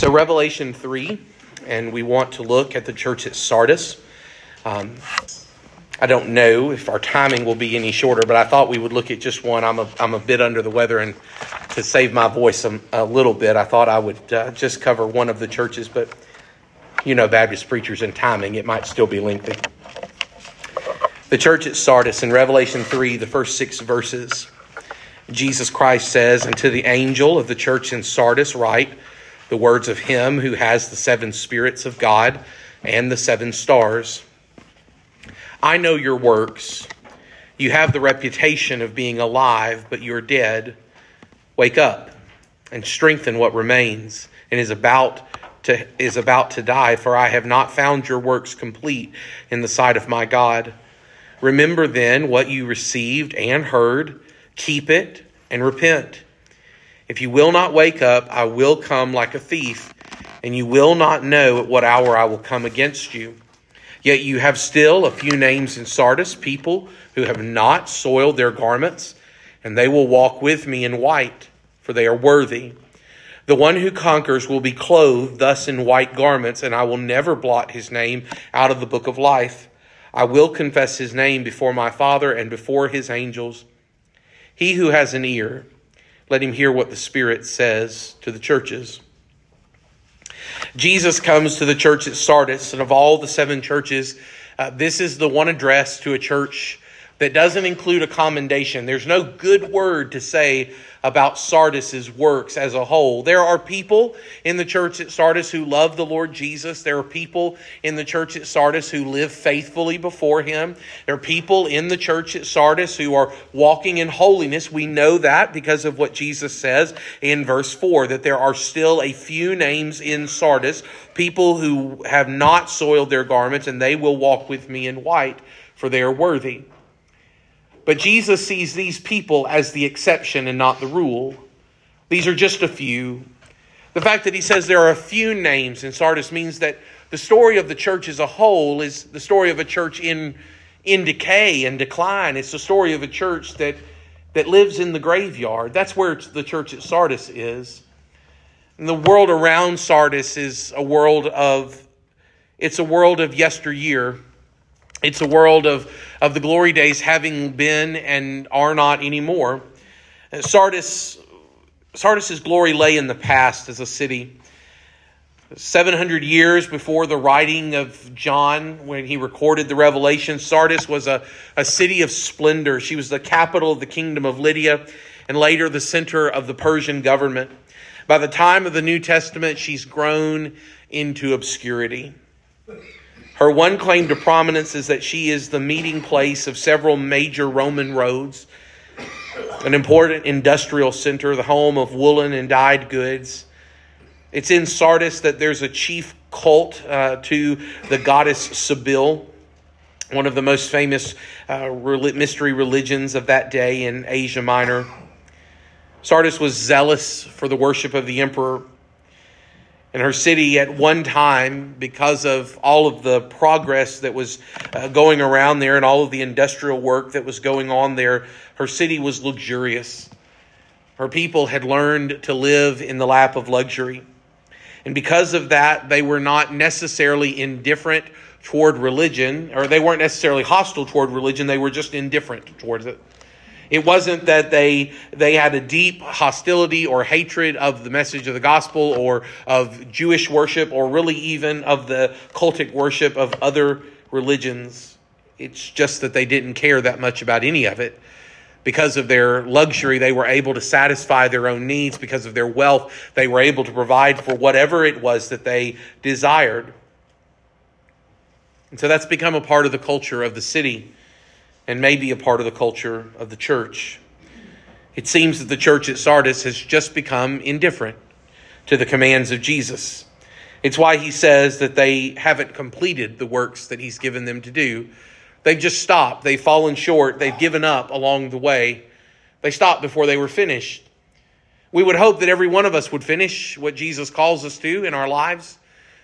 So, Revelation 3, and we want to look at the church at Sardis. Um, I don't know if our timing will be any shorter, but I thought we would look at just one. I'm a, I'm a bit under the weather, and to save my voice a, a little bit, I thought I would uh, just cover one of the churches, but you know, Baptist preachers and timing, it might still be lengthy. The church at Sardis in Revelation 3, the first six verses, Jesus Christ says, And to the angel of the church in Sardis, write, the words of him who has the seven spirits of God and the seven stars. I know your works. You have the reputation of being alive, but you're dead. Wake up and strengthen what remains and is about to is about to die, for I have not found your works complete in the sight of my God. Remember then what you received and heard, keep it and repent. If you will not wake up, I will come like a thief, and you will not know at what hour I will come against you. Yet you have still a few names in Sardis, people who have not soiled their garments, and they will walk with me in white, for they are worthy. The one who conquers will be clothed thus in white garments, and I will never blot his name out of the book of life. I will confess his name before my Father and before his angels. He who has an ear, let him hear what the Spirit says to the churches. Jesus comes to the church at Sardis, and of all the seven churches, uh, this is the one address to a church that doesn't include a commendation. There's no good word to say about Sardis's works as a whole. There are people in the church at Sardis who love the Lord Jesus. There are people in the church at Sardis who live faithfully before him. There are people in the church at Sardis who are walking in holiness. We know that because of what Jesus says in verse 4 that there are still a few names in Sardis, people who have not soiled their garments, and they will walk with me in white, for they are worthy. But Jesus sees these people as the exception and not the rule. These are just a few. The fact that he says there are a few names in Sardis means that the story of the church as a whole is the story of a church in, in decay and decline. It's the story of a church that, that lives in the graveyard. That's where the church at Sardis is. And the world around Sardis is a world of it's a world of yesteryear. It's a world of, of the glory days having been and are not anymore. Sardis, Sardis's glory lay in the past as a city. 700 years before the writing of John, when he recorded the Revelation, Sardis was a, a city of splendor. She was the capital of the kingdom of Lydia and later the center of the Persian government. By the time of the New Testament, she's grown into obscurity. Her one claim to prominence is that she is the meeting place of several major Roman roads, an important industrial center, the home of woolen and dyed goods. It's in Sardis that there's a chief cult uh, to the goddess Cybele, one of the most famous uh, mystery religions of that day in Asia Minor. Sardis was zealous for the worship of the emperor in her city at one time because of all of the progress that was uh, going around there and all of the industrial work that was going on there. Her city was luxurious. Her people had learned to live in the lap of luxury. And because of that, they were not necessarily indifferent toward religion, or they weren't necessarily hostile toward religion, they were just indifferent towards it. It wasn't that they they had a deep hostility or hatred of the message of the gospel or of Jewish worship or really even of the cultic worship of other religions. It's just that they didn't care that much about any of it. Because of their luxury, they were able to satisfy their own needs. Because of their wealth, they were able to provide for whatever it was that they desired. And so that's become a part of the culture of the city and may be a part of the culture of the church. It seems that the church at Sardis has just become indifferent to the commands of Jesus. It's why he says that they haven't completed the works that he's given them to do. They've just stopped. They've fallen short. They've given up along the way. They stopped before they were finished. We would hope that every one of us would finish what Jesus calls us to in our lives.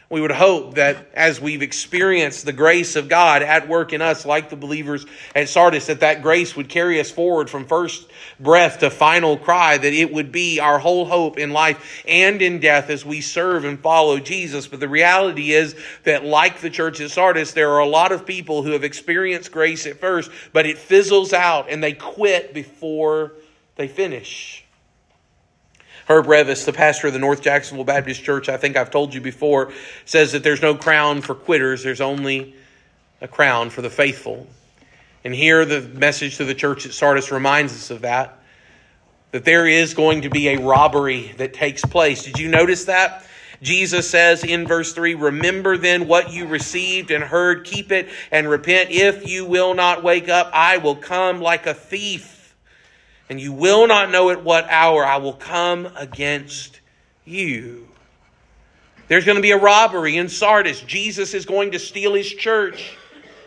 We would hope that as we've experienced the grace of God at work in us, like the believers at Sardis, that that grace would carry us forward from first breath to final cry, that it would be our whole hope in life and in death as we serve and follow Jesus. But the reality is that, like the church at Sardis, there are a lot of people who have experienced grace at first, but it fizzles out and they quit before they finish. Herb Reavis, the pastor of the North Jacksonville Baptist Church, I think I've told you before, says that there's no crown for quitters, there's only a crown for the faithful. And here the message to the church at Sardis reminds us of that. That there is going to be a robbery that takes place. Did you notice that? Jesus says in verse 3 Remember then what you received and heard, keep it and repent. If you will not wake up, I will come like a thief and you will not know at what hour I will come against you. There's going to be a robbery in Sardis. Jesus is going to steal his church.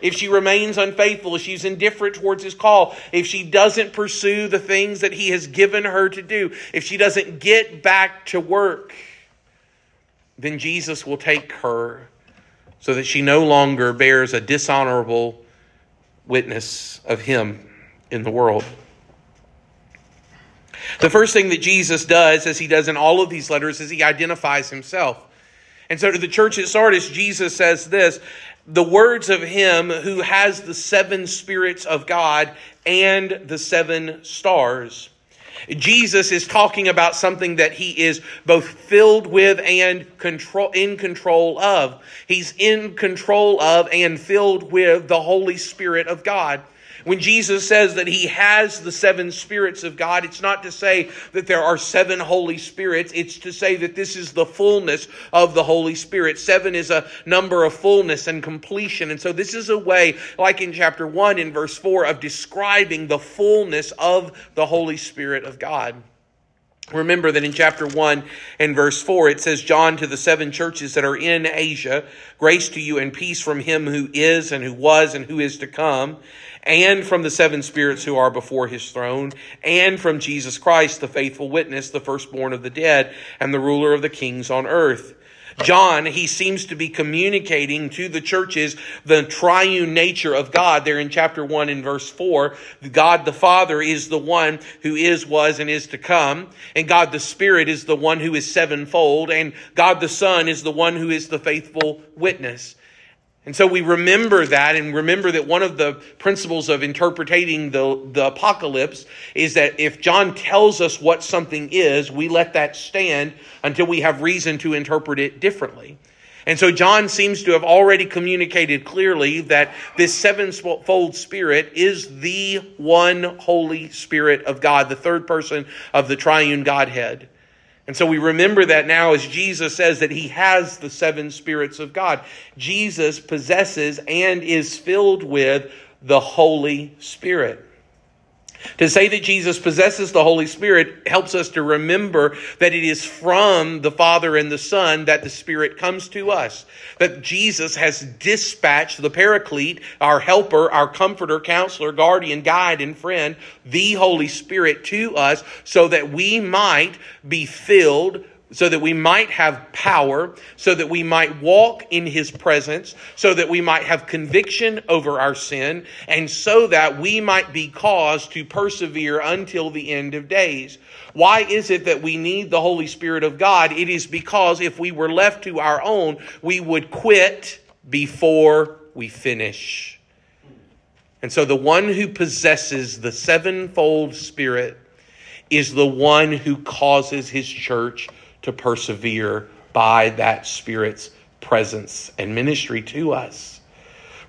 If she remains unfaithful, if she's indifferent towards his call, if she doesn't pursue the things that he has given her to do, if she doesn't get back to work, then Jesus will take her so that she no longer bears a dishonorable witness of him in the world. The first thing that Jesus does, as he does in all of these letters, is he identifies himself. And so to the church at Sardis, Jesus says this the words of him who has the seven spirits of God and the seven stars. Jesus is talking about something that he is both filled with and control in control of. He's in control of and filled with the Holy Spirit of God. When Jesus says that he has the seven spirits of God, it's not to say that there are seven Holy Spirits. It's to say that this is the fullness of the Holy Spirit. Seven is a number of fullness and completion. And so this is a way, like in chapter 1 in verse 4, of describing the fullness of the Holy Spirit of God. Remember that in chapter 1 and verse 4, it says, John to the seven churches that are in Asia, grace to you and peace from him who is and who was and who is to come, and from the seven spirits who are before his throne, and from Jesus Christ, the faithful witness, the firstborn of the dead, and the ruler of the kings on earth. John, he seems to be communicating to the churches the triune nature of God there in chapter 1 and verse 4. God the Father is the one who is, was, and is to come. And God the Spirit is the one who is sevenfold. And God the Son is the one who is the faithful witness. And so we remember that and remember that one of the principles of interpreting the, the apocalypse is that if John tells us what something is, we let that stand until we have reason to interpret it differently. And so John seems to have already communicated clearly that this sevenfold spirit is the one Holy Spirit of God, the third person of the triune Godhead. And so we remember that now as Jesus says that he has the seven spirits of God. Jesus possesses and is filled with the Holy Spirit. To say that Jesus possesses the Holy Spirit helps us to remember that it is from the Father and the Son that the Spirit comes to us. That Jesus has dispatched the Paraclete, our helper, our comforter, counselor, guardian, guide, and friend, the Holy Spirit to us so that we might be filled so that we might have power, so that we might walk in his presence, so that we might have conviction over our sin, and so that we might be caused to persevere until the end of days. Why is it that we need the Holy Spirit of God? It is because if we were left to our own, we would quit before we finish. And so the one who possesses the sevenfold Spirit is the one who causes his church to persevere by that Spirit's presence and ministry to us.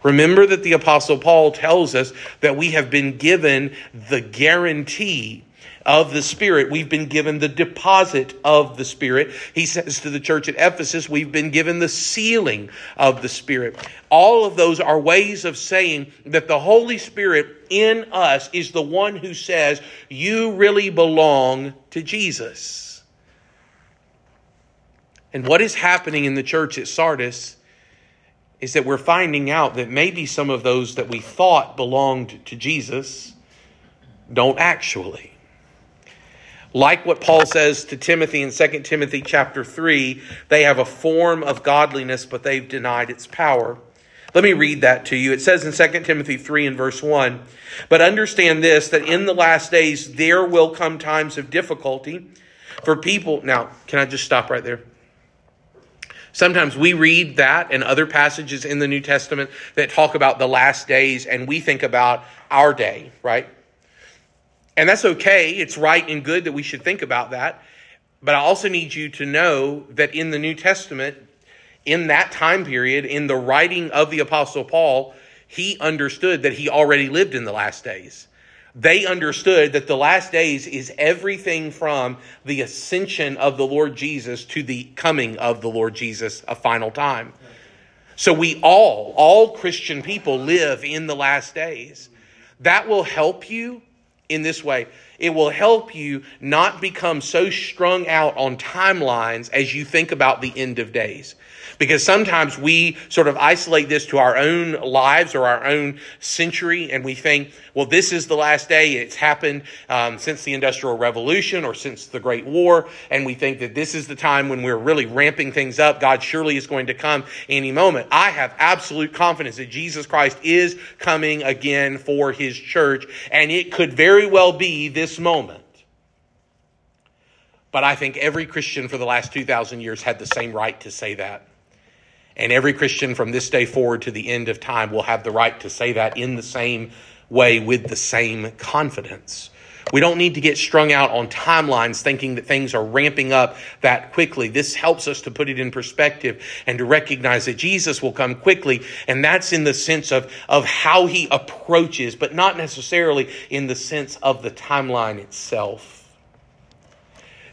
Remember that the Apostle Paul tells us that we have been given the guarantee of the Spirit. We've been given the deposit of the Spirit. He says to the church at Ephesus, we've been given the sealing of the Spirit. All of those are ways of saying that the Holy Spirit in us is the one who says, You really belong to Jesus. And what is happening in the church at Sardis is that we're finding out that maybe some of those that we thought belonged to Jesus don't actually. Like what Paul says to Timothy in 2 Timothy chapter 3, they have a form of godliness, but they've denied its power. Let me read that to you. It says in 2 Timothy 3 and verse 1 But understand this, that in the last days there will come times of difficulty for people. Now, can I just stop right there? Sometimes we read that and other passages in the New Testament that talk about the last days, and we think about our day, right? And that's okay. It's right and good that we should think about that. But I also need you to know that in the New Testament, in that time period, in the writing of the Apostle Paul, he understood that he already lived in the last days. They understood that the last days is everything from the ascension of the Lord Jesus to the coming of the Lord Jesus a final time. So we all, all Christian people, live in the last days. That will help you in this way. It will help you not become so strung out on timelines as you think about the end of days. Because sometimes we sort of isolate this to our own lives or our own century, and we think, well, this is the last day. It's happened um, since the Industrial Revolution or since the Great War, and we think that this is the time when we're really ramping things up. God surely is going to come any moment. I have absolute confidence that Jesus Christ is coming again for his church, and it could very well be this moment. But I think every Christian for the last 2,000 years had the same right to say that. And every Christian from this day forward to the end of time will have the right to say that in the same way with the same confidence. We don't need to get strung out on timelines thinking that things are ramping up that quickly. This helps us to put it in perspective and to recognize that Jesus will come quickly. And that's in the sense of, of how he approaches, but not necessarily in the sense of the timeline itself.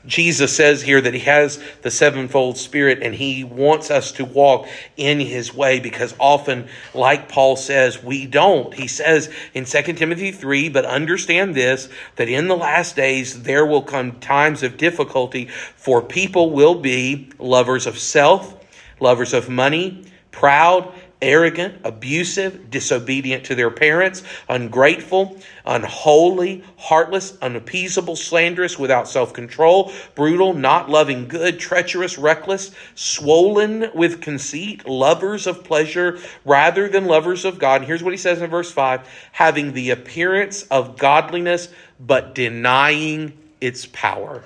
Jesus says here that he has the sevenfold spirit and he wants us to walk in his way because often, like Paul says, we don't. He says in 2 Timothy 3, but understand this, that in the last days there will come times of difficulty, for people will be lovers of self, lovers of money, proud, arrogant, abusive, disobedient to their parents, ungrateful, unholy, heartless, unappeasable, slanderous, without self control, brutal, not loving good, treacherous, reckless, swollen with conceit, lovers of pleasure rather than lovers of God. And here's what he says in verse 5 having the appearance of godliness, but denying its power.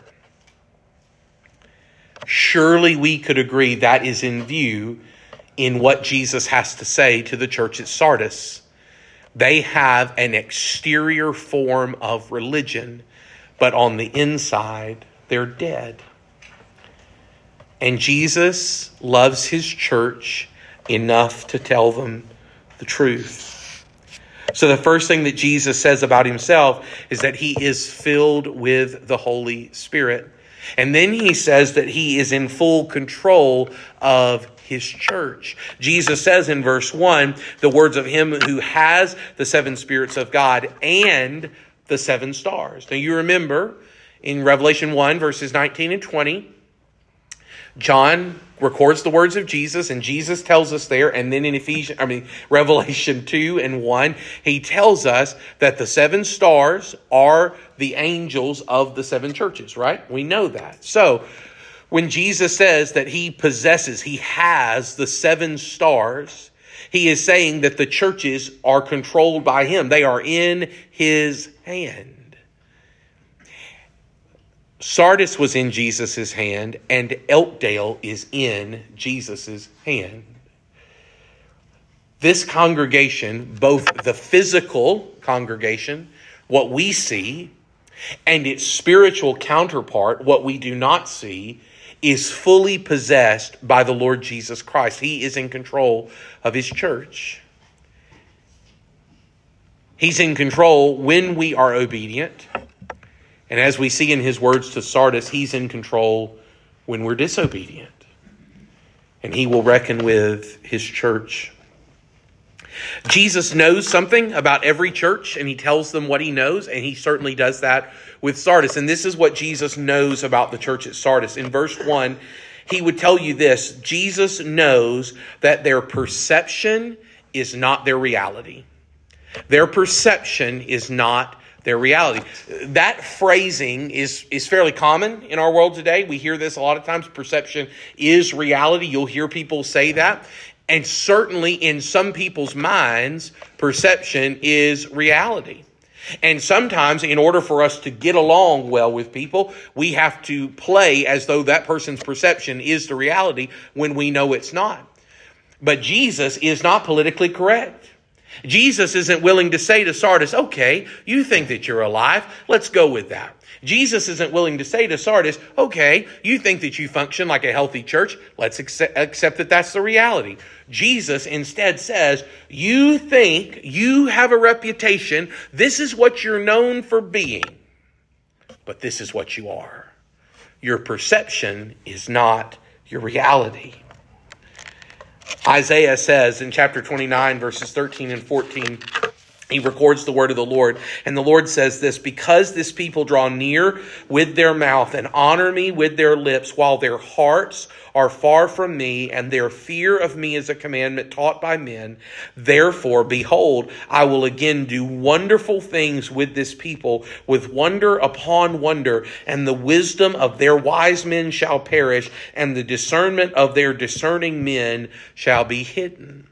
Surely we could agree that is in view in what Jesus has to say to the church at Sardis. They have an exterior form of religion, but on the inside, they're dead. And Jesus loves his church enough to tell them the truth. So, the first thing that Jesus says about himself is that he is filled with the Holy Spirit. And then he says that he is in full control of his church. Jesus says in verse 1 the words of him who has the seven spirits of God and the seven stars. Now you remember in Revelation 1, verses 19 and 20, John records the words of Jesus, and Jesus tells us there, and then in Ephesians, I mean Revelation 2 and 1, he tells us that the seven stars are the angels of the seven churches, right? We know that. So when Jesus says that he possesses, he has the seven stars, he is saying that the churches are controlled by him. They are in his hand. Sardis was in Jesus' hand, and Elkdale is in Jesus' hand. This congregation, both the physical congregation, what we see, and its spiritual counterpart, what we do not see, is fully possessed by the Lord Jesus Christ. He is in control of his church. He's in control when we are obedient. And as we see in his words to Sardis, he's in control when we're disobedient. And he will reckon with his church. Jesus knows something about every church, and he tells them what he knows, and he certainly does that with Sardis. And this is what Jesus knows about the church at Sardis. In verse 1, he would tell you this Jesus knows that their perception is not their reality, their perception is not their reality. That phrasing is, is fairly common in our world today. We hear this a lot of times. Perception is reality. You'll hear people say that. And certainly in some people's minds, perception is reality. And sometimes, in order for us to get along well with people, we have to play as though that person's perception is the reality when we know it's not. But Jesus is not politically correct. Jesus isn't willing to say to Sardis, okay, you think that you're alive. Let's go with that. Jesus isn't willing to say to Sardis, okay, you think that you function like a healthy church. Let's accept, accept that that's the reality. Jesus instead says, you think you have a reputation. This is what you're known for being, but this is what you are. Your perception is not your reality. Isaiah says in chapter 29, verses 13 and 14, he records the word of the Lord. And the Lord says this Because this people draw near with their mouth and honor me with their lips, while their hearts are far from me, and their fear of me is a commandment taught by men, therefore, behold, I will again do wonderful things with this people, with wonder upon wonder, and the wisdom of their wise men shall perish, and the discernment of their discerning men shall be hidden.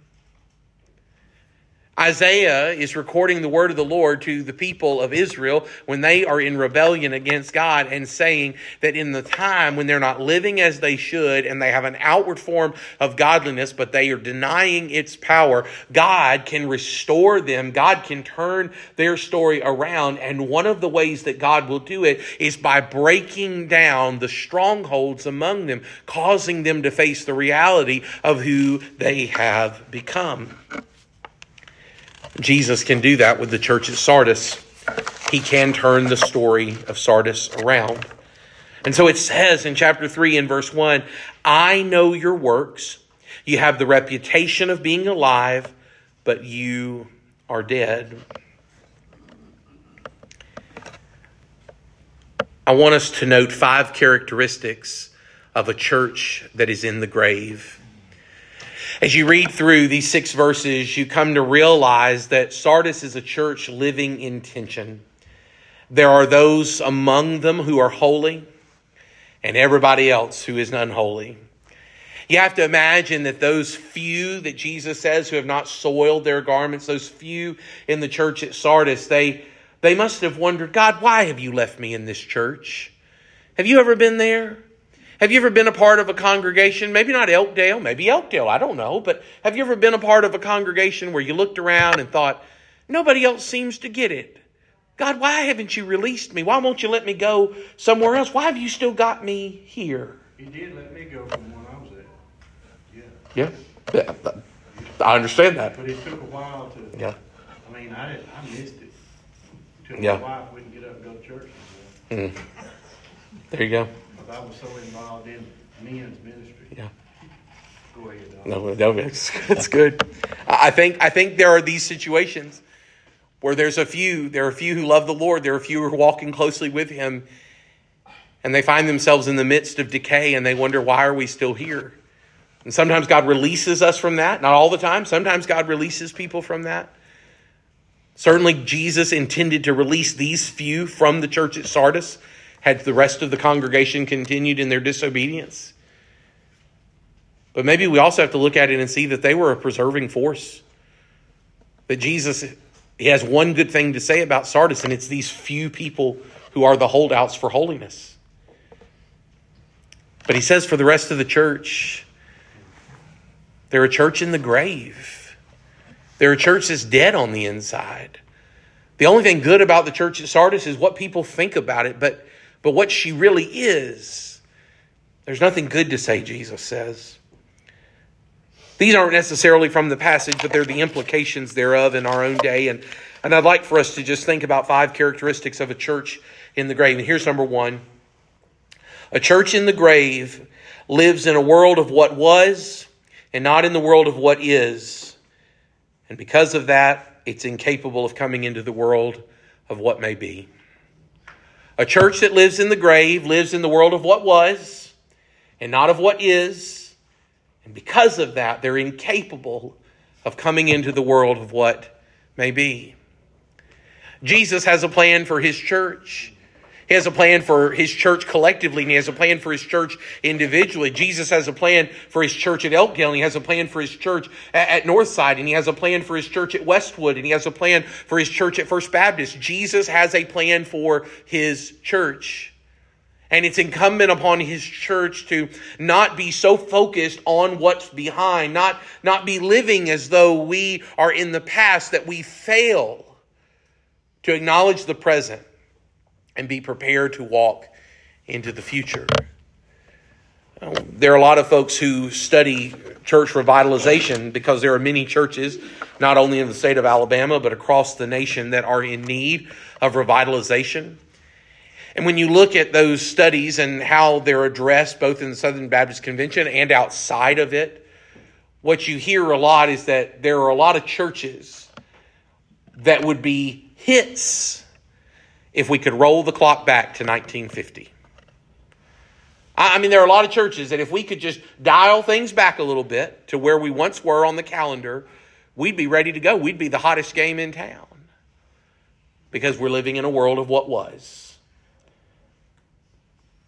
Isaiah is recording the word of the Lord to the people of Israel when they are in rebellion against God and saying that in the time when they're not living as they should and they have an outward form of godliness, but they are denying its power, God can restore them. God can turn their story around. And one of the ways that God will do it is by breaking down the strongholds among them, causing them to face the reality of who they have become. Jesus can do that with the church at Sardis. He can turn the story of Sardis around. And so it says in chapter 3 and verse 1 I know your works. You have the reputation of being alive, but you are dead. I want us to note five characteristics of a church that is in the grave. As you read through these six verses, you come to realize that Sardis is a church living in tension. There are those among them who are holy, and everybody else who is unholy. You have to imagine that those few that Jesus says who have not soiled their garments, those few in the church at Sardis, they, they must have wondered, God, why have you left me in this church? Have you ever been there? Have you ever been a part of a congregation? Maybe not Elkdale, maybe Elkdale, I don't know. But have you ever been a part of a congregation where you looked around and thought, nobody else seems to get it? God, why haven't you released me? Why won't you let me go somewhere else? Why have you still got me here? He did let me go from when I was there. Yeah. Yeah. I understand that. But it took a while to. Yeah. I mean, I didn't, I missed it. Until Yeah. my wife wouldn't get up and go to church Mm. There you go. I was so involved in men's ministry. Yeah. Go ahead, Doc. No, no, that's, good. I I think I think there are these situations where there's a few, there are a few who love the Lord, there are a few who are walking closely with Him, and they find themselves in the midst of decay, and they wonder why are we still here? And sometimes God releases us from that, not all the time. Sometimes God releases people from that. Certainly, Jesus intended to release these few from the church at Sardis, had the rest of the congregation continued in their disobedience. But maybe we also have to look at it and see that they were a preserving force. That Jesus, he has one good thing to say about Sardis, and it's these few people who are the holdouts for holiness. But he says for the rest of the church, they're a church in the grave. They're a church that's dead on the inside. The only thing good about the church at Sardis is what people think about it, but, but what she really is, there's nothing good to say, Jesus says. These aren't necessarily from the passage, but they're the implications thereof in our own day. And, and I'd like for us to just think about five characteristics of a church in the grave. And here's number one A church in the grave lives in a world of what was and not in the world of what is. And because of that, it's incapable of coming into the world of what may be. A church that lives in the grave lives in the world of what was and not of what is. And because of that, they're incapable of coming into the world of what may be. Jesus has a plan for his church. He has a plan for his church collectively, and he has a plan for his church individually. Jesus has a plan for his church at Elkdale, and he has a plan for his church at, Northside, and he has a plan for his church at Westwood, and he has a plan for his church at First Baptist. Jesus has a plan for his church. And it's incumbent upon his church to not be so focused on what's behind, not, not be living as though we are in the past, that we fail to acknowledge the present and be prepared to walk into the future. There are a lot of folks who study church revitalization because there are many churches, not only in the state of Alabama, but across the nation, that are in need of revitalization. And when you look at those studies and how they're addressed both in the Southern Baptist Convention and outside of it, what you hear a lot is that there are a lot of churches that would be hits if we could roll the clock back to 1950. I mean, there are a lot of churches that if we could just dial things back a little bit to where we once were on the calendar, we'd be ready to go. We'd be the hottest game in town because we're living in a world of what was.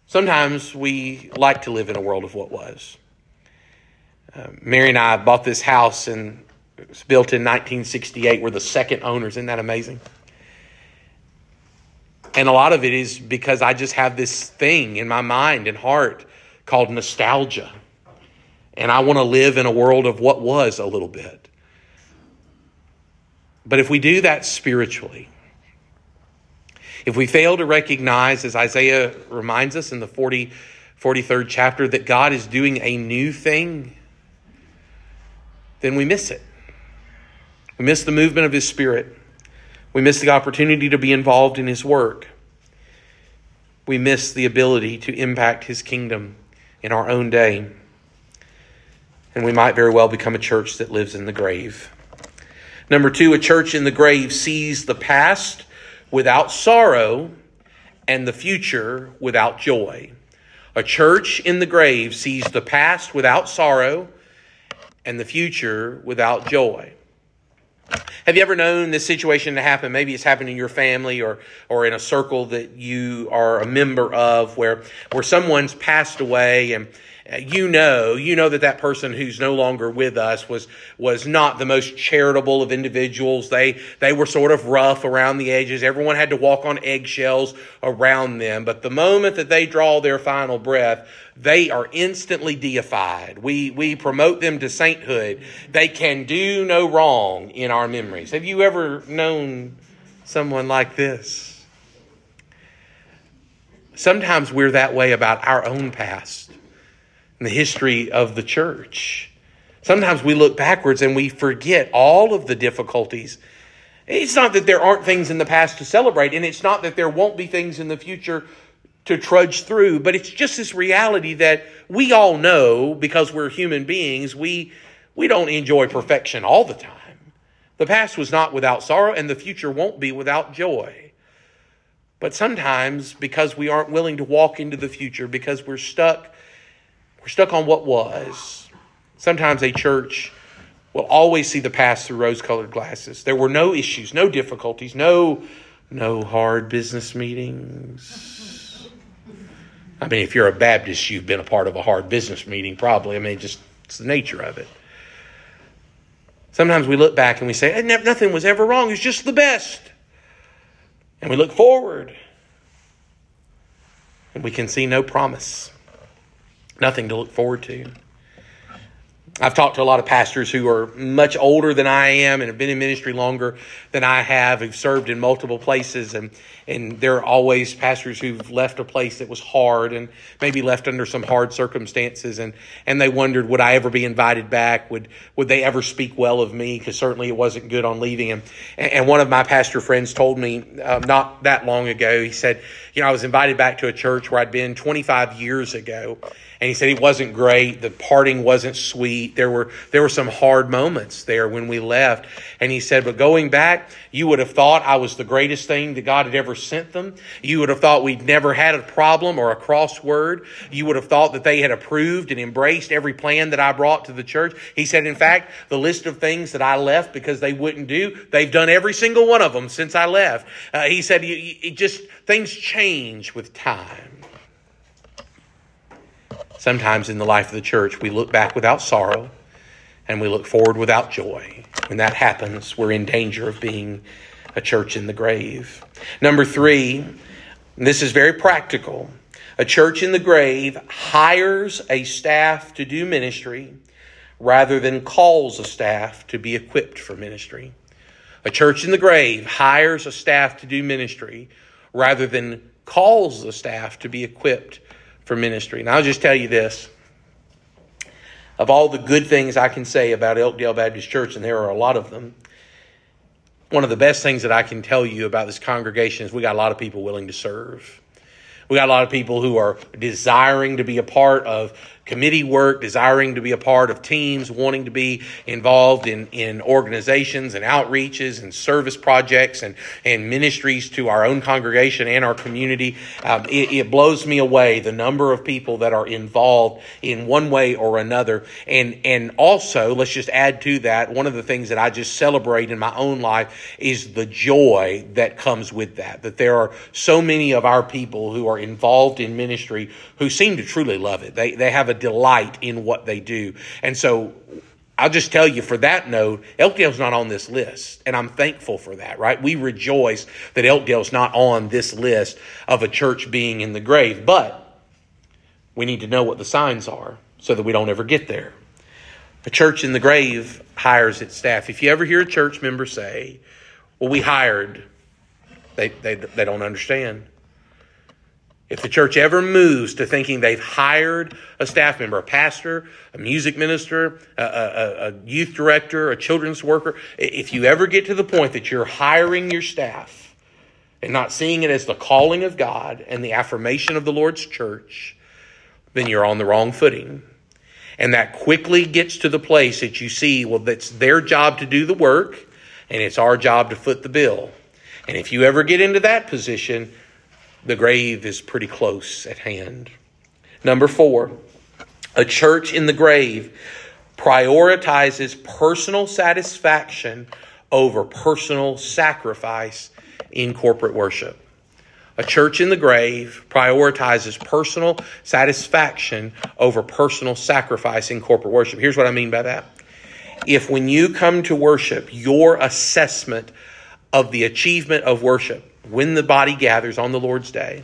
Sometimes we like to live in a world of what was. Uh, Mary and I bought this house and it was built in 1968. We're the second owners. Isn't that amazing? And a lot of it is because I just have this thing in my mind and heart called nostalgia. And I want to live in a world of what was a little bit. But if we do that spiritually, if we fail to recognize, as Isaiah reminds us in the 40, 43rd chapter, that God is doing a new thing, then we miss it. We miss the movement of His Spirit. We miss the opportunity to be involved in His work. We miss the ability to impact His kingdom in our own day. And we might very well become a church that lives in the grave. Number two, a church in the grave sees the past without sorrow and the future without joy. A church in the grave sees the past without sorrow and the future without joy. Have you ever known this situation to happen? Maybe it's happened in your family or, or in a circle that you are a member of where, where someone's passed away and Uh, you know, you know that that person who's no longer with us was, was not the most charitable of individuals. They, they were sort of rough around the edges. Everyone had to walk on eggshells around them. But the moment that they draw their final breath, they are instantly deified. We, we promote them to sainthood. They can do no wrong in our memories. Have you ever known someone like this? Sometimes we're that way about our own past and the history of the church. Sometimes we look backwards and we forget all of the difficulties. It's not that there aren't things in the past to celebrate, and it's not that there won't be things in the future to trudge through, but it's just this reality that we all know because we're human beings, we, we don't enjoy perfection all the time. The past was not without sorrow, and the future won't be without joy. But sometimes, because we aren't willing to walk into the future, because we're stuck, we're stuck on what was. Sometimes a church will always see the past through rose-colored glasses. There were no issues, no difficulties, no no hard business meetings I mean, if you're a Baptist, you've been a part of a hard business meeting, probably. I mean, just it's the nature of it. Sometimes we look back and we say, nothing was ever wrong. It's just the best. And we look forward and we can see no promise, nothing to look forward to. I've talked to a lot of pastors who are much older than I am and have been in ministry longer than I have, who've served in multiple places, and, and there are always pastors who've left a place that was hard and maybe left under some hard circumstances, and, and they wondered, would I ever be invited back? Would, would they ever speak well of me? Because certainly it wasn't good on leaving. And, and one of my pastor friends told me uh, not that long ago, he said, you know, I was invited back to a church where I'd been 25 years ago, and he said it wasn't great, the parting wasn't sweet, There were there were some hard moments there when we left. And he said, but going back, you would have thought I was the greatest thing that God had ever sent them. You would have thought we'd never had a problem or a crossword. You would have thought that they had approved and embraced every plan that I brought to the church. He said, in fact, the list of things that I left because they wouldn't do, they've done every single one of them since I left. Uh, he said, it just things change with time. Sometimes in the life of the church, we look back without sorrow and we look forward without joy. When that happens, we're in danger of being a church in the grave. Number three, this is very practical. A church in the grave hires a staff to do ministry rather than calls a staff to be equipped for ministry. A church in the grave hires a staff to do ministry rather than calls the staff to be equipped for ministry. And I'll just tell you this. Of all the good things I can say about Elkdale Baptist Church, and there are a lot of them, one of the best things that I can tell you about this congregation is we got a lot of people willing to serve. We got a lot of people who are desiring to be a part of committee work, desiring to be a part of teams, wanting to be involved in, in organizations and outreaches and service projects and, and ministries to our own congregation and our community. Um, it, it blows me away the number of people that are involved in one way or another. And, and also, let's just add to that, one of the things that I just celebrate in my own life is the joy that comes with that. That there are so many of our people who are involved in ministry who seem to truly love it. They, they have a a delight in what they do. And so I'll just tell you for that note, Elkdale's not on this list. And I'm thankful for that, right? We rejoice that Elkdale's not on this list of a church being in the grave. But we need to know what the signs are so that we don't ever get there. A church in the grave hires its staff. If you ever hear a church member say, Well, we hired, they, they, they don't understand. If the church ever moves to thinking they've hired a staff member, a pastor, a music minister, a, a, a, youth director, a children's worker, if you ever get to the point that you're hiring your staff and not seeing it as the calling of God and the affirmation of the Lord's church, then you're on the wrong footing. And that quickly gets to the place that you see, well, that's their job to do the work, and it's our job to foot the bill. And if you ever get into that position, the grave is pretty close at hand. Number four, a church in the grave prioritizes personal satisfaction over personal sacrifice in corporate worship. A church in the grave prioritizes personal satisfaction over personal sacrifice in corporate worship. Here's what I mean by that. If when you come to worship, your assessment of the achievement of worship when the body gathers on the Lord's day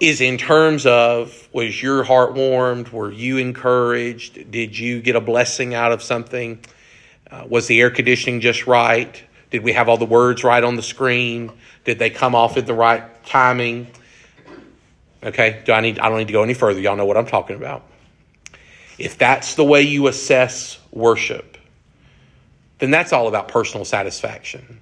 is in terms of was your heart warmed? Were you encouraged? Did you get a blessing out of something? Uh, was the air conditioning just right? Did we have all the words right on the screen? Did they come off at the right timing? Okay, do I need I don't need to go any further. Y'all know what I'm talking about. If that's the way you assess worship, then that's all about personal satisfaction.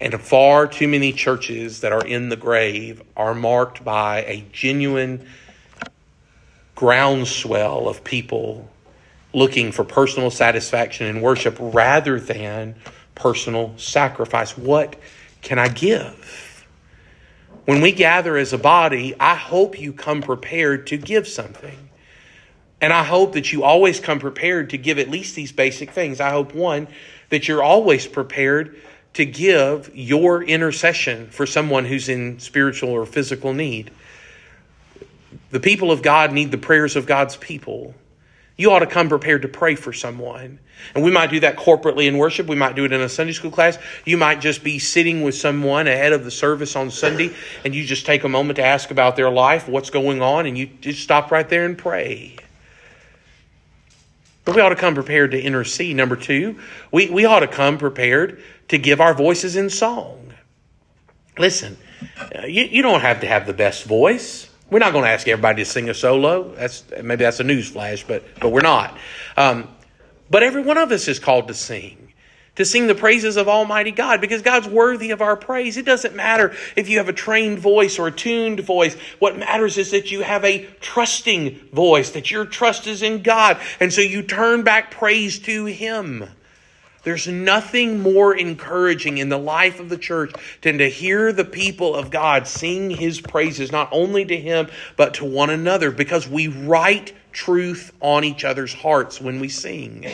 And far too many churches that are in the grave are marked by a genuine groundswell of people looking for personal satisfaction in worship rather than personal sacrifice. What can I give? When we gather as a body, I hope you come prepared to give something. And I hope that you always come prepared to give at least these basic things. I hope, one, that you're always prepared to give your intercession for someone who's in spiritual or physical need. The people of God need the prayers of God's people. You ought to come prepared to pray for someone. And we might do that corporately in worship. We might do it in a Sunday school class. You might just be sitting with someone ahead of the service on Sunday and you just take a moment to ask about their life, what's going on, and you just stop right there and pray. But we ought to come prepared to intercede. Number two, we, we ought to come prepared to give our voices in song. Listen, uh, you, you don't have to have the best voice. We're not going to ask everybody to sing a solo. That's maybe that's a news flash, but but we're not. Um, but every one of us is called to sing to sing the praises of Almighty God because God's worthy of our praise. It doesn't matter if you have a trained voice or a tuned voice. What matters is that you have a trusting voice, that your trust is in God. And so you turn back praise to Him. There's nothing more encouraging in the life of the church than to hear the people of God sing His praises, not only to Him, but to one another, because we write truth on each other's hearts when we sing.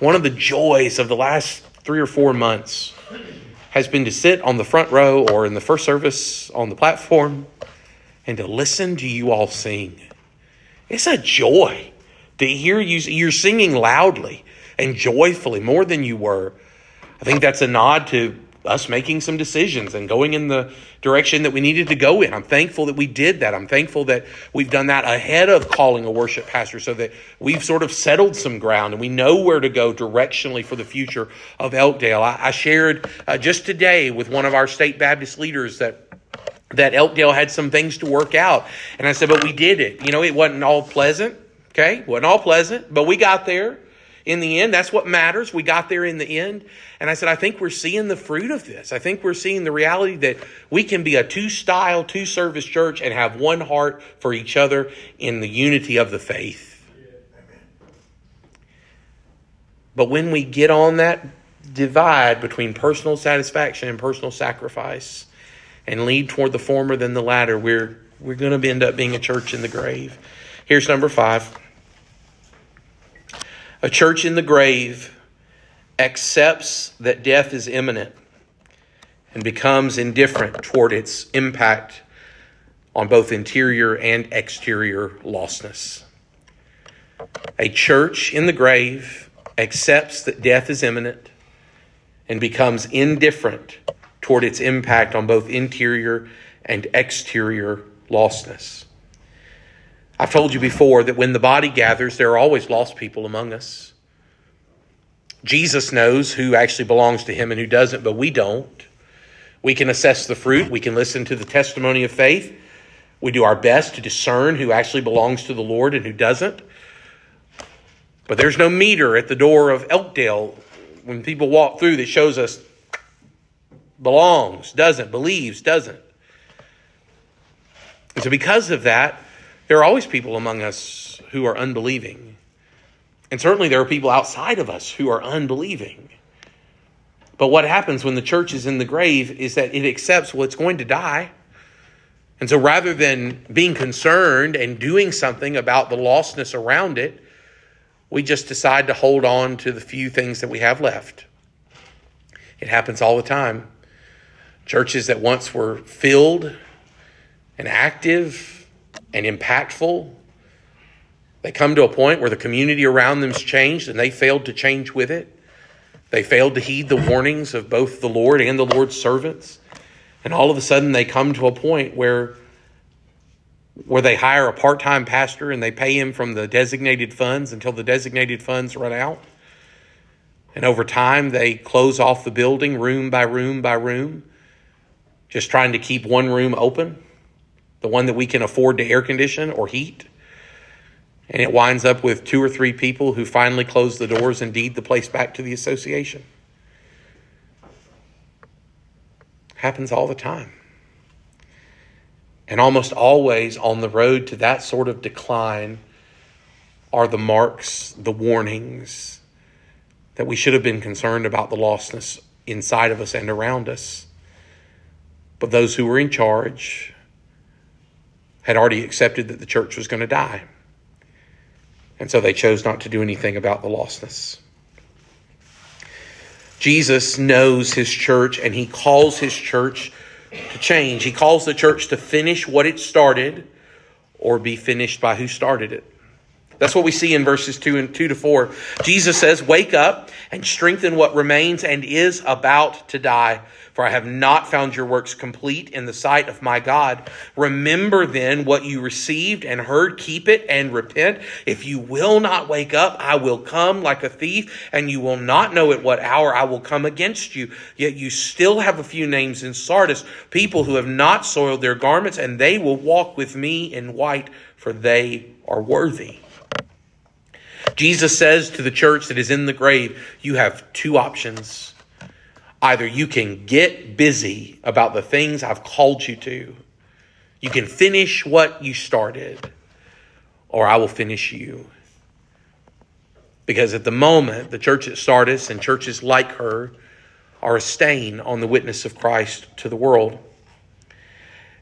One of the joys of the last three or four months has been to sit on the front row or in the first service on the platform and to listen to you all sing. It's a joy to hear you. You're singing loudly and joyfully more than you were. I think that's a nod to us making some decisions and going in the direction that we needed to go in. I'm thankful that we did that. I'm thankful that we've done that ahead of calling a worship pastor so that we've sort of settled some ground and we know where to go directionally for the future of Elkdale. I, I shared uh, just today with one of our state Baptist leaders that that Elkdale had some things to work out. And I said, but we did it. You know, it wasn't all pleasant. Okay. Wasn't all pleasant, but we got there in the end. That's what matters. We got there in the end. And I said, I think we're seeing the fruit of this. I think we're seeing the reality that we can be a two style, two service church and have one heart for each other in the unity of the faith. But when we get on that divide between personal satisfaction and personal sacrifice and lead toward the former than the latter, we're, we're going to end up being a church in the grave. Here's number five. A church in the grave accepts that death is imminent and becomes indifferent toward its impact on both interior and exterior lostness. A church in the grave accepts that death is imminent and becomes indifferent toward its impact on both interior and exterior lostness. I've told you before that when the body gathers, there are always lost people among us. Jesus knows who actually belongs to him and who doesn't, but we don't. We can assess the fruit, we can listen to the testimony of faith. We do our best to discern who actually belongs to the Lord and who doesn't. But there's no meter at the door of Elkdale when people walk through that shows us belongs, doesn't, believes, doesn't. And so, because of that, there are always people among us who are unbelieving. And certainly there are people outside of us who are unbelieving. But what happens when the church is in the grave is that it accepts, it's going to die. And so rather than being concerned and doing something about the lostness around it, we just decide to hold on to the few things that we have left. It happens all the time. Churches that once were filled and active and impactful. They come to a point where the community around them's changed and they failed to change with it. They failed to heed the warnings of both the Lord and the Lord's servants. And all of a sudden they come to a point where where they hire a part-time pastor and they pay him from the designated funds until the designated funds run out. And over time they close off the building room by room by room, just trying to keep one room open the one that we can afford to air condition or heat. And it winds up with two or three people who finally close the doors and deed the place back to the association. Happens all the time. And almost always on the road to that sort of decline are the marks, the warnings that we should have been concerned about the lostness inside of us and around us. But those who were in charge, had already accepted that the church was going to die. And so they chose not to do anything about the lostness. Jesus knows his church and he calls his church to change. He calls the church to finish what it started or be finished by who started it. That's what we see in verses 2 and 2 to 4. Jesus says, "Wake up and strengthen what remains and is about to die." for I have not found your works complete in the sight of my God. Remember then what you received and heard, keep it and repent. If you will not wake up, I will come like a thief, and you will not know at what hour I will come against you. Yet you still have a few names in Sardis, people who have not soiled their garments, and they will walk with me in white, for they are worthy. Jesus says to the church that is in the grave, you have two options. Either you can get busy about the things I've called you to, you can finish what you started, or I will finish you. Because at the moment, the church at Sardis and churches like her are a stain on the witness of Christ to the world.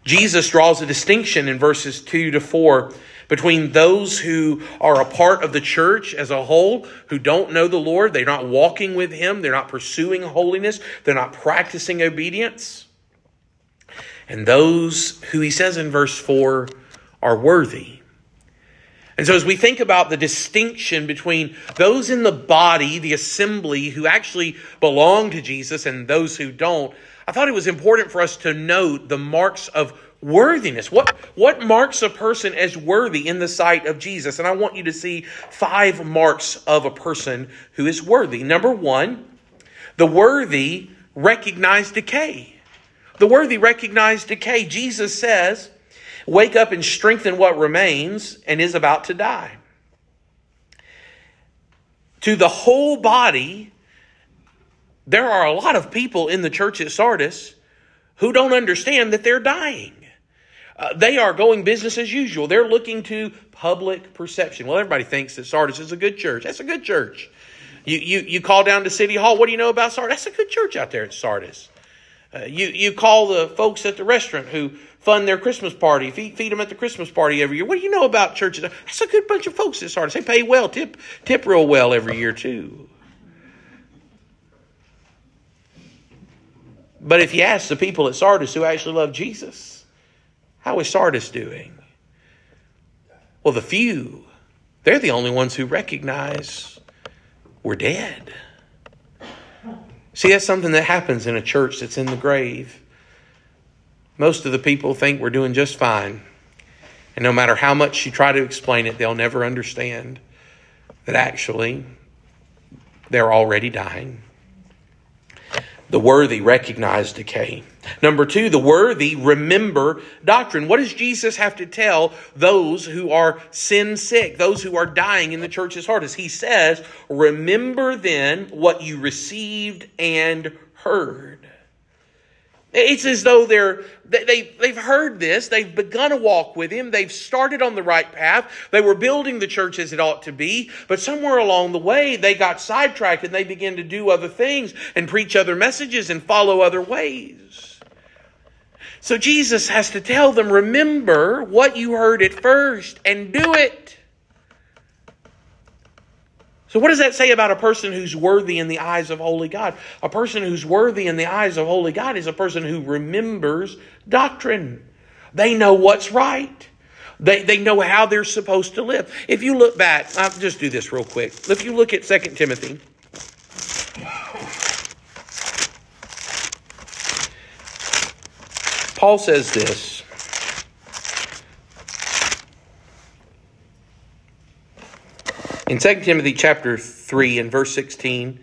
Jesus draws a distinction in verses 2 to 4 between those who are a part of the church as a whole, who don't know the Lord, they're not walking with Him, they're not pursuing holiness, they're not practicing obedience, and those who He says in verse 4 are worthy. And so, as we think about the distinction between those in the body, the assembly, who actually belong to Jesus, and those who don't, I thought it was important for us to note the marks of worthiness. What, what marks a person as worthy in the sight of Jesus? And I want you to see five marks of a person who is worthy. Number one, the worthy recognize decay. The worthy recognize decay. Jesus says, Wake up and strengthen what remains and is about to die. To the whole body, there are a lot of people in the church at Sardis who don't understand that they're dying. Uh, they are going business as usual. They're looking to public perception. Well, everybody thinks that Sardis is a good church. That's a good church. You, you, you call down to City Hall. What do you know about Sardis? That's a good church out there at Sardis. Uh, you, you call the folks at the restaurant who fund their Christmas party, feed, feed them at the Christmas party every year. What do you know about churches? That's a good bunch of folks at Sardis. They pay well, tip, tip real well every year, too. But if you ask the people at Sardis who actually love Jesus, how is Sardis doing? Well, the few, they're the only ones who recognize we're dead. See, that's something that happens in a church that's in the grave. Most of the people think we're doing just fine. And no matter how much you try to explain it, they'll never understand that actually they're already dying. The worthy recognize decay. Number two, the worthy remember doctrine. What does Jesus have to tell those who are sin sick, those who are dying in the church's heart? As he says, remember then what you received and heard. It's as though they're, they, they've heard this, they've begun to walk with him, they've started on the right path, they were building the church as it ought to be, but somewhere along the way they got sidetracked and they began to do other things and preach other messages and follow other ways. So Jesus has to tell them, remember what you heard at first and do it. So, what does that say about a person who's worthy in the eyes of holy God? A person who's worthy in the eyes of holy God is a person who remembers doctrine. They know what's right. They, they know how they're supposed to live. If you look back, I'll just do this real quick. If you look at 2 Timothy, Paul says this In 2 Timothy chapter 3 and verse 16,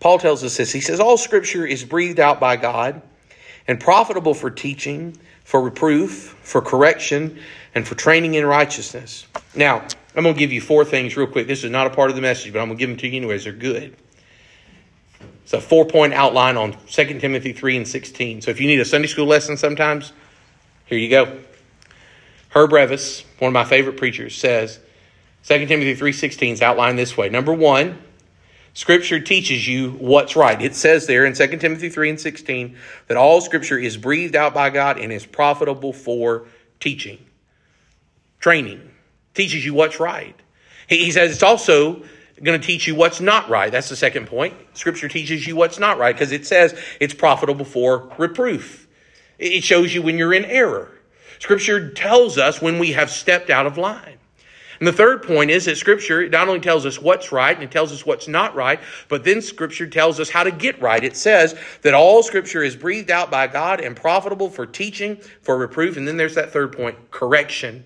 Paul tells us this. He says, All scripture is breathed out by God and profitable for teaching, for reproof, for correction, and for training in righteousness. Now, I'm going to give you four things real quick. This is not a part of the message, but I'm going to give them to you anyways. They're good. It's a four point outline on 2 Timothy 3 and 16. So if you need a Sunday school lesson sometimes, here you go. Herb Reavis, one of my favorite preachers, says 2 Timothy 3.16 is outlined this way. Number one, Scripture teaches you what's right. It says there in 2 Timothy 3 and 16 that all Scripture is breathed out by God and is profitable for teaching, training, teaches you what's right. He says it's also going to teach you what's not right. That's the second point. Scripture teaches you what's not right because it says it's profitable for reproof. It shows you when you're in error. Scripture tells us when we have stepped out of line. And the third point is that Scripture not only tells us what's right and it tells us what's not right, but then Scripture tells us how to get right. It says that all Scripture is breathed out by God and profitable for teaching, for reproof, and then there's that third point correction.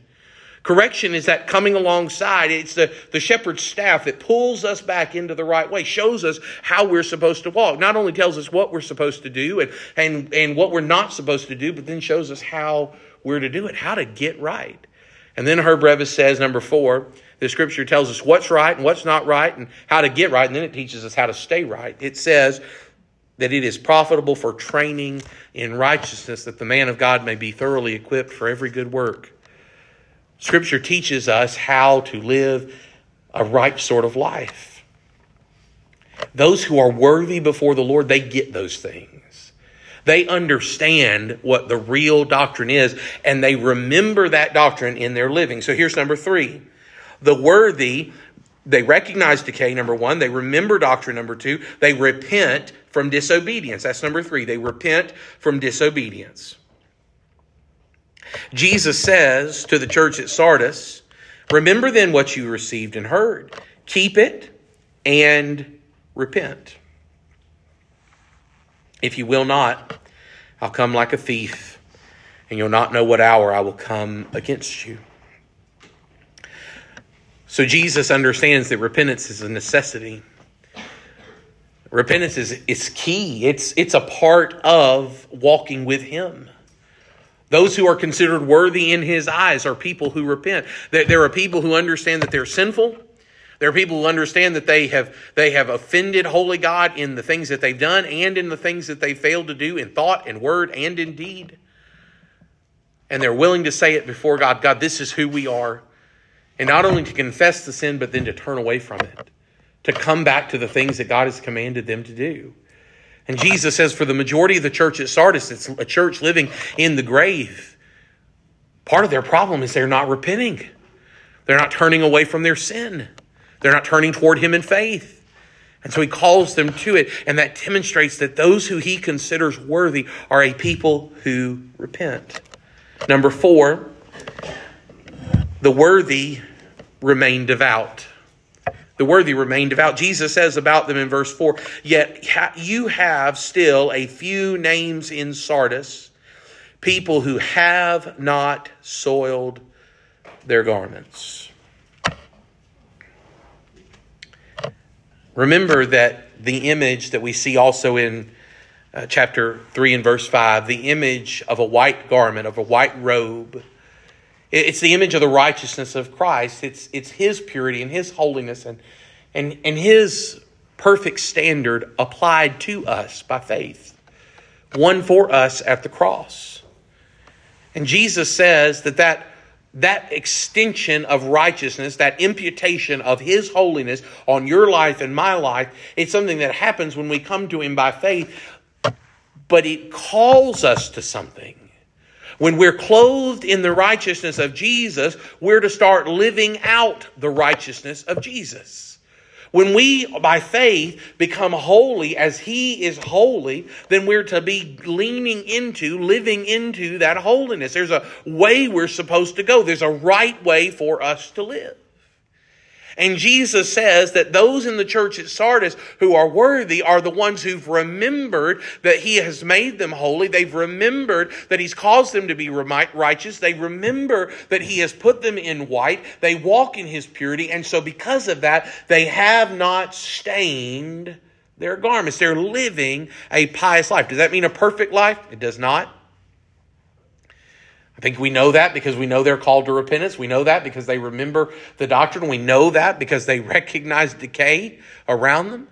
Correction is that coming alongside. It's the, the shepherd's staff that pulls us back into the right way, shows us how we're supposed to walk. Not only tells us what we're supposed to do and, and, and what we're not supposed to do, but then shows us how we're to do it, how to get right. And then Herb Reavis says, number four, the scripture tells us what's right and what's not right and how to get right, and then it teaches us how to stay right. It says that it is profitable for training in righteousness, that the man of God may be thoroughly equipped for every good work. Scripture teaches us how to live a right sort of life. Those who are worthy before the Lord, they get those things. They understand what the real doctrine is, and they remember that doctrine in their living. So here's number three. The worthy, they recognize decay, number one. They remember doctrine, number two. They repent from disobedience. That's number three. They repent from disobedience. Jesus says to the church at Sardis, Remember then what you received and heard, keep it and repent. If you will not, I'll come like a thief, and you'll not know what hour I will come against you. So Jesus understands that repentance is a necessity. Repentance is, is key. It's, it's a part of walking with Him. Those who are considered worthy in his eyes are people who repent. There are people who understand that they're sinful. There are people who understand that they have, they have offended holy God in the things that they've done and in the things that they failed to do in thought and word and in deed. And they're willing to say it before God God, this is who we are. And not only to confess the sin, but then to turn away from it, to come back to the things that God has commanded them to do. And Jesus says for the majority of the church at Sardis, it's a church living in the grave. Part of their problem is they're not repenting. They're not turning away from their sin. They're not turning toward Him in faith. And so He calls them to it. And that demonstrates that those who He considers worthy are a people who repent. Number four, the worthy remain devout. The worthy remain devout. Jesus says about them in verse 4 Yet you have still a few names in Sardis, people who have not soiled their garments. Remember that the image that we see also in uh, chapter 3 and verse 5, the image of a white garment, of a white robe, it's the image of the righteousness of Christ. It's, it's His purity and His holiness and, and, and His perfect standard applied to us by faith, won for us at the cross. And Jesus says that that, that extension of righteousness, that imputation of His holiness on your life and my life, it's something that happens when we come to Him by faith, but it calls us to something. When we're clothed in the righteousness of Jesus, we're to start living out the righteousness of Jesus. When we, by faith, become holy as He is holy, then we're to be leaning into, living into that holiness. There's a way we're supposed to go. There's a right way for us to live. And Jesus says that those in the church at Sardis who are worthy are the ones who've remembered that He has made them holy. They've remembered that He's caused them to be righteous. They remember that He has put them in white. They walk in His purity. And so, because of that, they have not stained their garments. They're living a pious life. Does that mean a perfect life? It does not. I think we know that because we know they're called to repentance. We know that because they remember the doctrine. We know that because they recognize decay around them.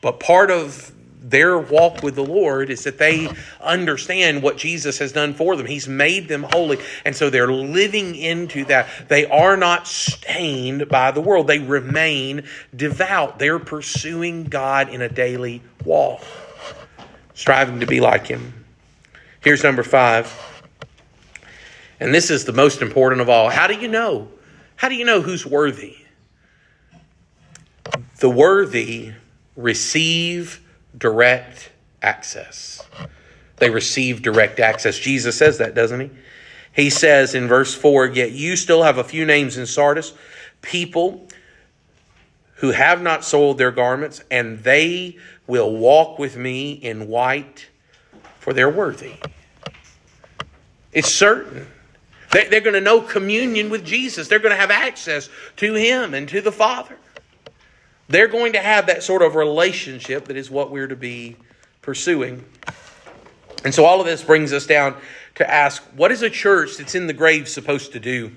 But part of their walk with the Lord is that they understand what Jesus has done for them. He's made them holy. And so they're living into that. They are not stained by the world, they remain devout. They're pursuing God in a daily walk, striving to be like Him. Here's number five. And this is the most important of all. How do you know? How do you know who's worthy? The worthy receive direct access. They receive direct access. Jesus says that, doesn't he? He says in verse 4 Yet you still have a few names in Sardis, people who have not soiled their garments, and they will walk with me in white, for they're worthy. It's certain. They're going to know communion with Jesus. They're going to have access to Him and to the Father. They're going to have that sort of relationship that is what we're to be pursuing. And so all of this brings us down to ask, what is a church that's in the grave supposed to do?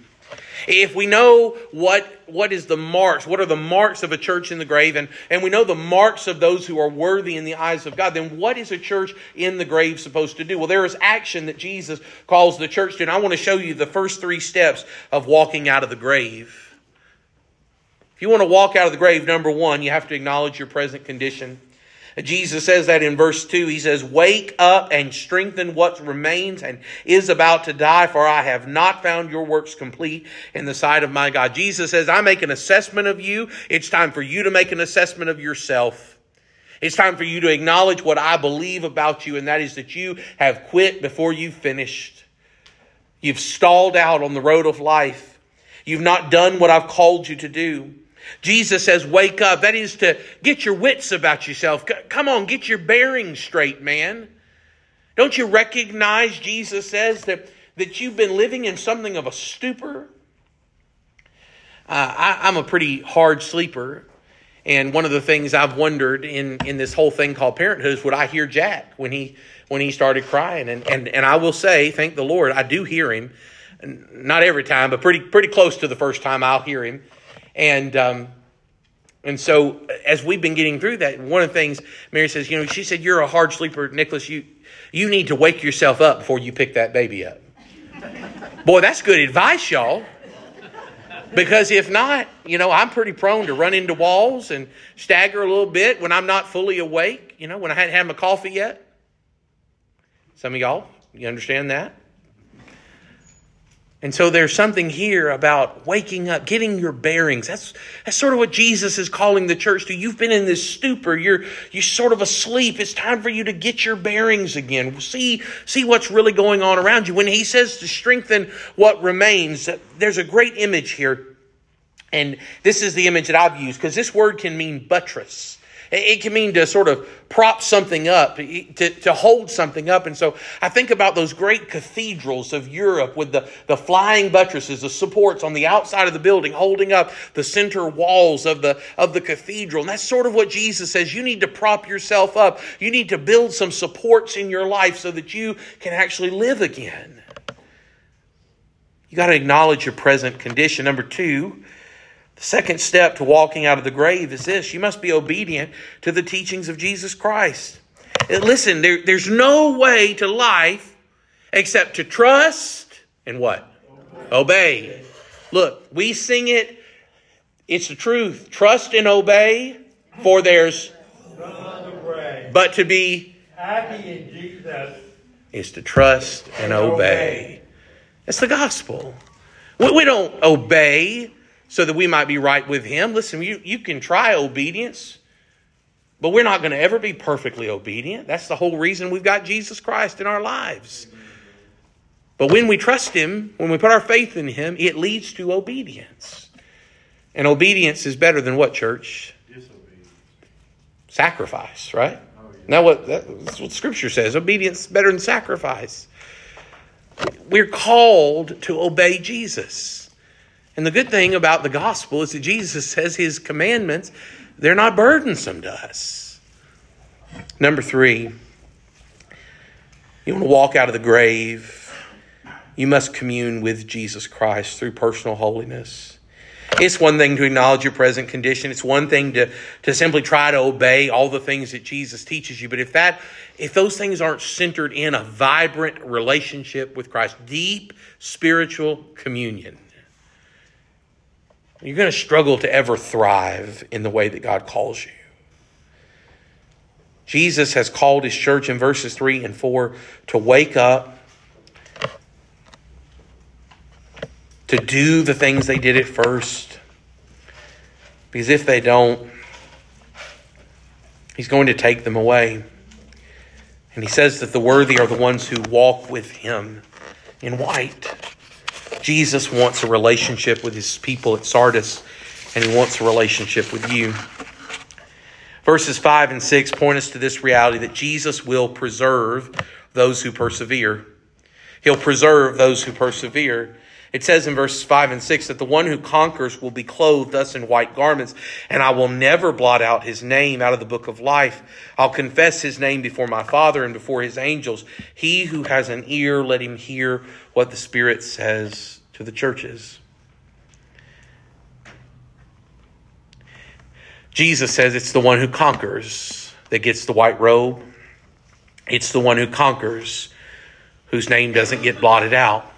If we know what, what is the marks, what are the marks of a church in the grave, and, and we know the marks of those who are worthy in the eyes of God, then what is a church in the grave supposed to do? Well, there is action that Jesus calls the church to, and I want to show you the first three steps of walking out of the grave. If you want to walk out of the grave, number one, you have to acknowledge your present condition. Jesus says that in verse 2. He says, Wake up and strengthen what remains and is about to die, for I have not found your works complete in the sight of my God. Jesus says, I make an assessment of you. It's time for you to make an assessment of yourself. It's time for you to acknowledge what I believe about you, and that is that you have quit before you've finished. You've stalled out on the road of life. You've not done what I've called you to do. Jesus says, wake up. That is to get your wits about yourself. Come on, get your bearings straight, man. Don't you recognize, Jesus says, that, that you've been living in something of a stupor? Uh, I, I'm a pretty hard sleeper. And one of the things I've wondered in, in this whole thing called parenthood is would I hear Jack when he when he started crying? And, and and I will say, thank the Lord, I do hear him. Not every time, but pretty pretty close to the first time I'll hear him. And um, and so as we've been getting through that, one of the things Mary says, you know, she said, "You're a hard sleeper, Nicholas. You you need to wake yourself up before you pick that baby up." Boy, that's good advice, y'all. Because if not, you know, I'm pretty prone to run into walls and stagger a little bit when I'm not fully awake, you know, when I hadn't had my coffee yet. Some of y'all, you understand that? And so there's something here about waking up, getting your bearings. That's, that's sort of what Jesus is calling the church to. You've been in this stupor. You're, you're sort of asleep. It's time for you to get your bearings again. See, see what's really going on around you. When he says to strengthen what remains, there's a great image here. And this is the image that I've used because this word can mean buttress. It can mean to sort of prop something up, to, to hold something up. And so I think about those great cathedrals of Europe with the, the flying buttresses, the supports on the outside of the building, holding up the center walls of the, of the cathedral. And that's sort of what Jesus says. You need to prop yourself up. You need to build some supports in your life so that you can actually live again. You got to acknowledge your present condition. Number two, the second step to walking out of the grave is this you must be obedient to the teachings of Jesus Christ. Listen, there, there's no way to life except to trust and what? Obey. obey. Look, we sing it, it's the truth. Trust and obey, for there's. But to be happy in Jesus is to trust and obey. It's the gospel. We don't obey so that we might be right with Him. Listen, you, you can try obedience, but we're not going to ever be perfectly obedient. That's the whole reason we've got Jesus Christ in our lives. But when we trust Him, when we put our faith in Him, it leads to obedience. And obedience is better than what, church? Sacrifice, right? Oh, yeah. Now, what that's what Scripture says. Obedience is better than sacrifice. We're called to obey Jesus. And the good thing about the gospel is that Jesus says his commandments, they're not burdensome to us. Number three, you want to walk out of the grave, you must commune with Jesus Christ through personal holiness. It's one thing to acknowledge your present condition. It's one thing to, to simply try to obey all the things that Jesus teaches you. But if that if those things aren't centered in a vibrant relationship with Christ, deep spiritual communion, you're going to struggle to ever thrive in the way that God calls you. Jesus has called his church in verses 3 and 4 to wake up, to do the things they did at first. Because if they don't, he's going to take them away. And he says that the worthy are the ones who walk with him in white. Jesus wants a relationship with his people at Sardis, and he wants a relationship with you. Verses 5 and 6 point us to this reality that Jesus will preserve those who persevere. He'll preserve those who persevere. It says in verses 5 and 6 that the one who conquers will be clothed thus in white garments, and I will never blot out his name out of the book of life. I'll confess his name before my Father and before his angels. He who has an ear, let him hear what the Spirit says to the churches. Jesus says it's the one who conquers that gets the white robe. It's the one who conquers whose name doesn't get blotted out.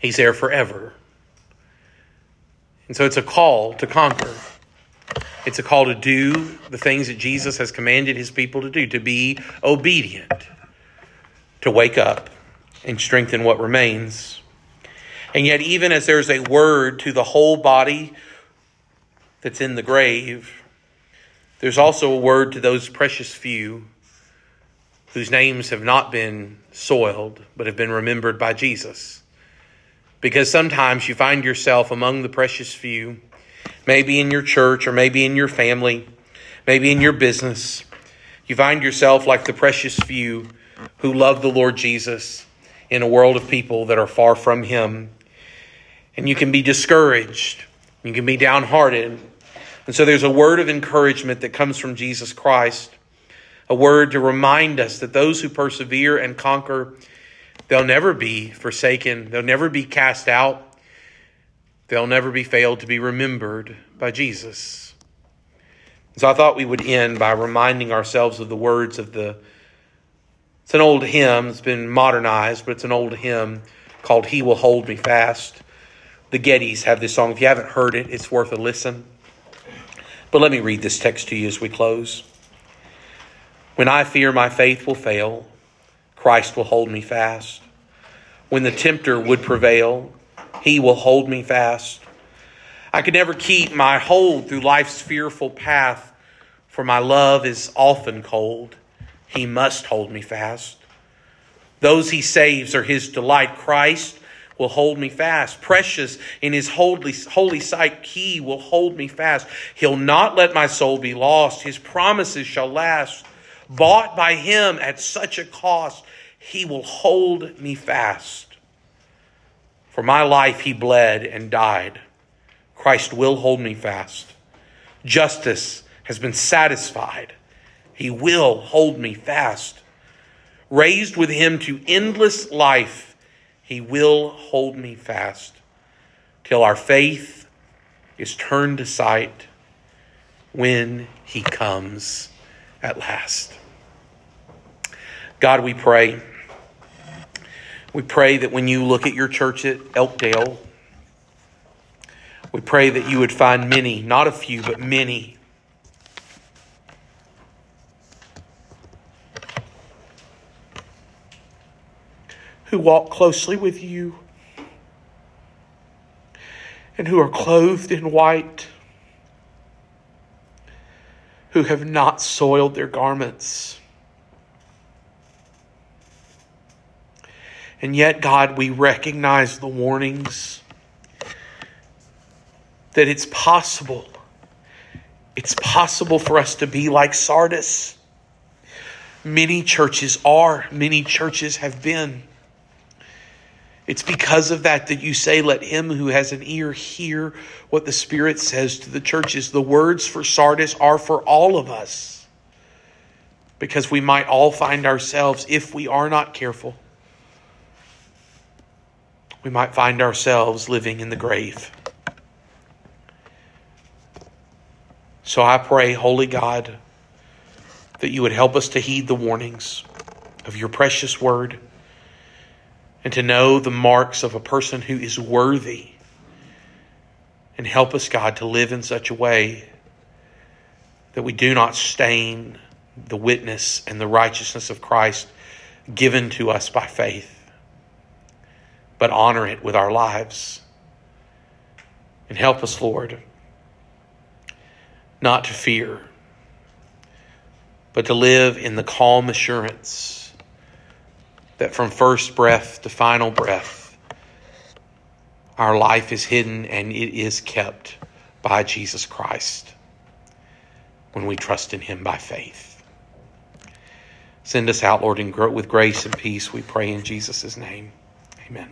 He's there forever. And so it's a call to conquer. It's a call to do the things that Jesus has commanded his people to do, to be obedient, to wake up and strengthen what remains. And yet, even as there's a word to the whole body that's in the grave, there's also a word to those precious few whose names have not been soiled, but have been remembered by Jesus. Because sometimes you find yourself among the precious few, maybe in your church or maybe in your family, maybe in your business. You find yourself like the precious few who love the Lord Jesus in a world of people that are far from Him. And you can be discouraged, you can be downhearted. And so there's a word of encouragement that comes from Jesus Christ a word to remind us that those who persevere and conquer, they'll never be forsaken, they'll never be cast out, they'll never be failed to be remembered by Jesus. So I thought we would end by reminding ourselves of the words of the. It's an old hymn, it's been modernized, but it's an old hymn called He Will Hold Me Fast. The Gettys have this song. If you haven't heard it, it's worth a listen. But let me read this text to you as we close. When I fear my faith will fail, Christ will hold me fast. When the tempter would prevail, he will hold me fast. I could never keep my hold through life's fearful path, for my love is often cold. He must hold me fast. Those he saves are his delight. Christ will hold me fast. Precious in his holy, holy sight, he will hold me fast. He'll not let my soul be lost. His promises shall last bought by him at such a cost, he will hold me fast. For my life he bled and died. Christ will hold me fast. Justice has been satisfied. He will hold me fast. Raised with him to endless life, he will hold me fast till our faith is turned to sight when he comes at last. God, we pray. We pray that when you look at your church at Elkdale, we pray that you would find many, not a few, but many. Who walk closely with you and who are clothed in white, who have not soiled their garments And yet, God, we recognize the warnings that it's possible. It's possible for us to be like Sardis. Many churches are, many churches have been. It's because of that that you say, Let him who has an ear hear what the Spirit says to the churches. The words for Sardis are for all of us because we might all find ourselves, if we are not careful, we might find ourselves living in the grave. So I pray, Holy God, that you would help us to heed the warnings of your precious word and to know the marks of a person who is worthy. And help us, God, to live in such a way that we do not stain the witness and the righteousness of Christ given to us by faith but honor it with our lives. And help us, Lord, not to fear, but to live in the calm assurance that from first breath to final breath, our life is hidden and it is kept by Jesus Christ when we trust in Him by faith. Send us out, Lord, and with grace and peace, we pray in Jesus' name. Amen.